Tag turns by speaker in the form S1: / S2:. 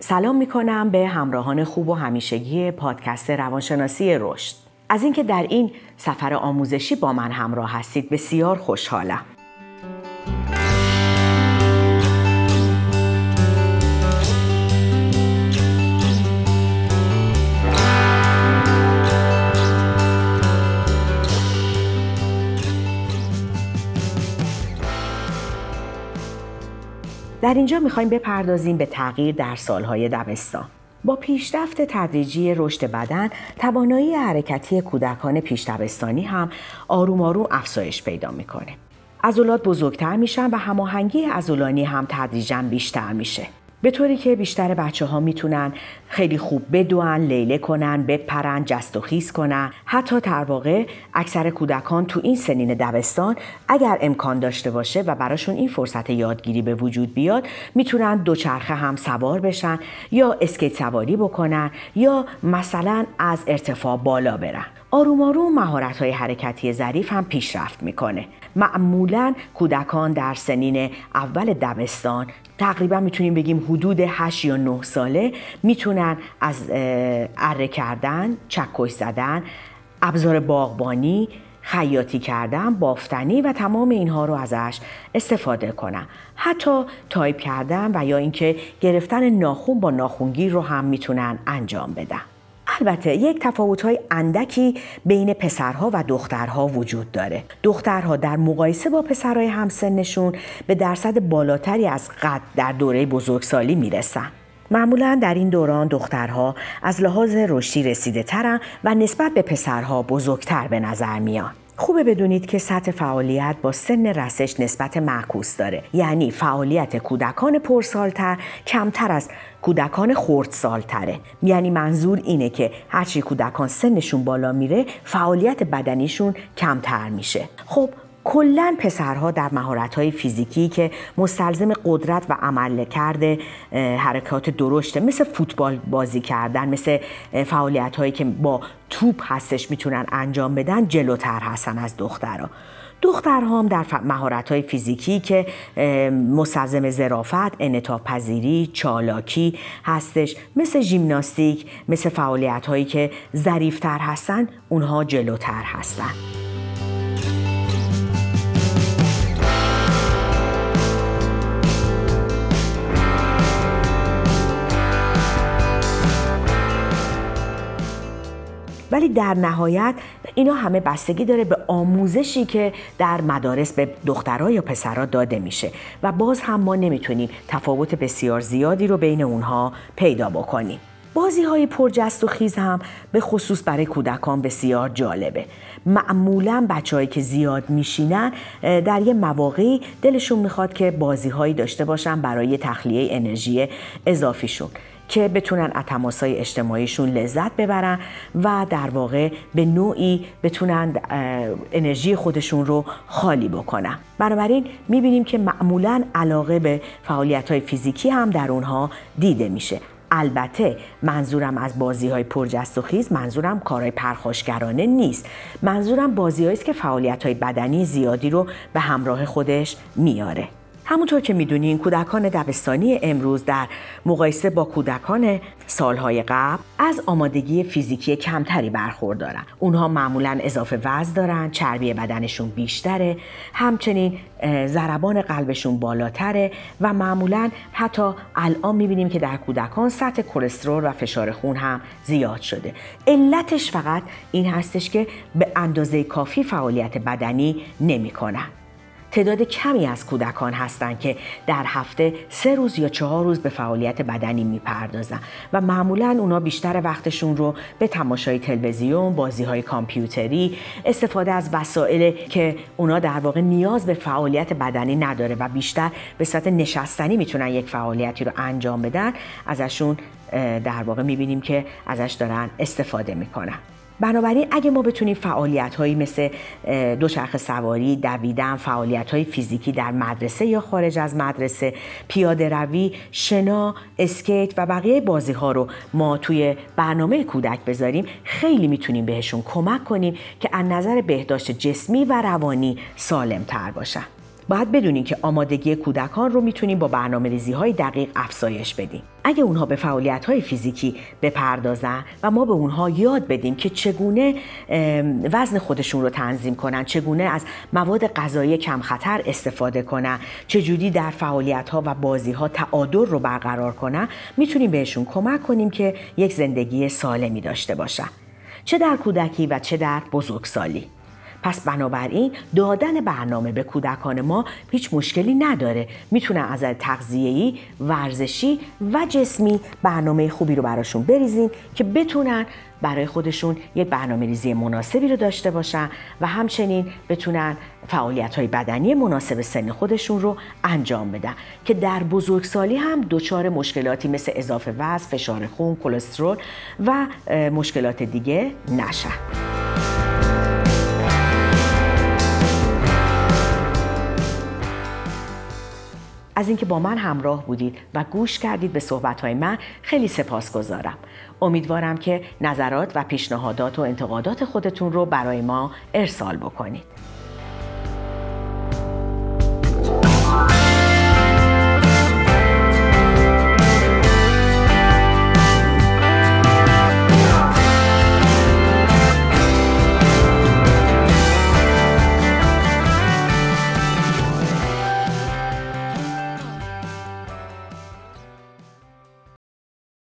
S1: سلام می کنم به همراهان خوب و همیشگی پادکست روانشناسی رشد. از اینکه در این سفر آموزشی با من همراه هستید بسیار خوشحالم. در اینجا می‌خوایم بپردازیم به تغییر در سالهای دبستان. با پیشرفت تدریجی رشد بدن، توانایی حرکتی کودکان پیش دبستانی هم آروم آروم افزایش پیدا می‌کنه. عضلات بزرگتر میشن و هماهنگی عضلانی هم تدریجا بیشتر میشه. به طوری که بیشتر بچه ها می‌تونن خیلی خوب بدوان، لیله کنن، بپرن، جست و خیز کنن. حتی در واقع اکثر کودکان تو این سنین دبستان اگر امکان داشته باشه و براشون این فرصت یادگیری به وجود بیاد می‌تونن دوچرخه هم سوار بشن یا اسکیت سواری بکنن یا مثلا از ارتفاع بالا برن. آروم آروم مهارت های حرکتی ظریف هم پیشرفت می‌کنه معمولا کودکان در سنین اول دبستان تقریبا می‌تونیم بگیم حدود 8 یا 9 ساله می‌تونن از اره کردن، چکش زدن، ابزار باغبانی، خیاطی کردن، بافتنی و تمام اینها رو ازش استفاده کنن. حتی تایپ کردن و یا اینکه گرفتن ناخون با ناخونگیر رو هم می‌تونن انجام بدن. البته یک های اندکی بین پسرها و دخترها وجود داره. دخترها در مقایسه با پسرهای همسنشون به درصد بالاتری از قد در دوره بزرگسالی می‌رسن. معمولا در این دوران دخترها از لحاظ رشدی رسیده ترن و نسبت به پسرها بزرگتر به نظر میان. خوبه بدونید که سطح فعالیت با سن رسش نسبت معکوس داره. یعنی فعالیت کودکان پرسالتر کمتر از کودکان خردسالتره. یعنی منظور اینه که هرچی کودکان سنشون بالا میره فعالیت بدنیشون کمتر میشه. خب کلا پسرها در مهارت فیزیکی که مستلزم قدرت و عمل کرده حرکات درشته مثل فوتبال بازی کردن مثل فعالیت هایی که با توپ هستش می‌تونن انجام بدن جلوتر هستن از دخترها دخترها هم در مهارت های فیزیکی که مستلزم زرافت، انعطاف پذیری، چالاکی هستش مثل ژیمناستیک، مثل فعالیت هایی که ظریفتر هستن اونها جلوتر هستن. ولی در نهایت اینا همه بستگی داره به آموزشی که در مدارس به دخترها یا پسرها داده میشه. و باز هم ما نمی‌تونیم تفاوت بسیار زیادی رو بین اونها پیدا بکنیم. بازی های پرجست و خیز هم به خصوص برای کودکان بسیار جالبه. معمولا بچههایی که زیاد میشینن در یه مواقعی دلشون می‌خواد که بازی هایی داشته باشن برای تخلیه انرژی اضافیشون. که بتونن از های اجتماعیشون لذت ببرن و در واقع به نوعی بتونن انرژی خودشون رو خالی بکنن. بنابراین می‌بینیم که معمولا علاقه به فعالیت های فیزیکی هم در اونها دیده میشه. البته منظورم از بازی های پرجست و خیز منظورم کارهای پرخاشگرانه نیست. منظورم بازی است که فعالیت های بدنی زیادی رو به همراه خودش میاره. همونطور که می‌دونین کودکان دبستانی امروز در مقایسه با کودکان سالهای قبل از آمادگی فیزیکی کمتری برخوردارن. اونها معمولا اضافه وزن دارن چربی بدنشون بیشتره همچنین ضربان قلبشون بالاتره و معمولا حتی الان می‌بینیم که در کودکان سطح کلسترول و فشار خون هم زیاد شده. علتش فقط این هستش که به اندازه کافی فعالیت بدنی نمی‌کنن. تعداد کمی از کودکان هستند که در هفته سه روز یا چهار روز به فعالیت بدنی می‌پردازن و معمولا اونا بیشتر وقتشون رو به تماشای تلویزیون، بازی های کامپیوتری، استفاده از وسایل که اونا در واقع نیاز به فعالیت بدنی نداره و بیشتر به صورت نشستنی می‌تونن یک فعالیتی رو انجام بدن ازشون در واقع می‌بینیم که ازش دارن استفاده می‌کنن. بنابراین اگه ما بتونیم فعالیت هایی مثل دوچرخ سواری، دویدن، فعالیت های فیزیکی در مدرسه یا خارج از مدرسه، پیاده روی، شنا، اسکیت و بقیه بازی ها رو ما توی برنامه کودک بذاریم خیلی می‌تونیم بهشون کمک کنیم که از نظر بهداشت جسمی و روانی سالم تر باشن. باید بدونین که آمادگی کودکان رو می‌تونیم با برنامه ریزی های دقیق افزایش بدیم. اگه اونها به فعالیت های فیزیکی بپردازن و ما به اونها یاد بدیم که چگونه وزن خودشون رو تنظیم کنن چگونه از مواد غذایی کم خطر استفاده کنن چجوری در فعالیت ها و بازی ها تعادل رو برقرار کنن می‌تونیم بهشون کمک کنیم که یک زندگی سالمی داشته باشن چه در کودکی و چه در بزرگسالی پس بنابراین دادن برنامه به کودکان ما هیچ مشکلی نداره می‌تونن از تغذیه‌ای، ورزشی و جسمی برنامه خوبی رو براشون بریزیم که بتونن برای خودشون یک برنامه ریزی مناسبی رو داشته باشن و همچنین بتونن فعالیت های بدنی مناسب سن خودشون رو انجام بدن که در بزرگسالی هم دچار مشکلاتی مثل اضافه وزن، فشار خون، کلسترول و مشکلات دیگه نشن. از اینکه با من همراه بودید و گوش کردید به صحبتهای من خیلی سپاسگزارم. امیدوارم که نظرات و پیشنهادات و انتقادات خودتون رو برای ما ارسال بکنید.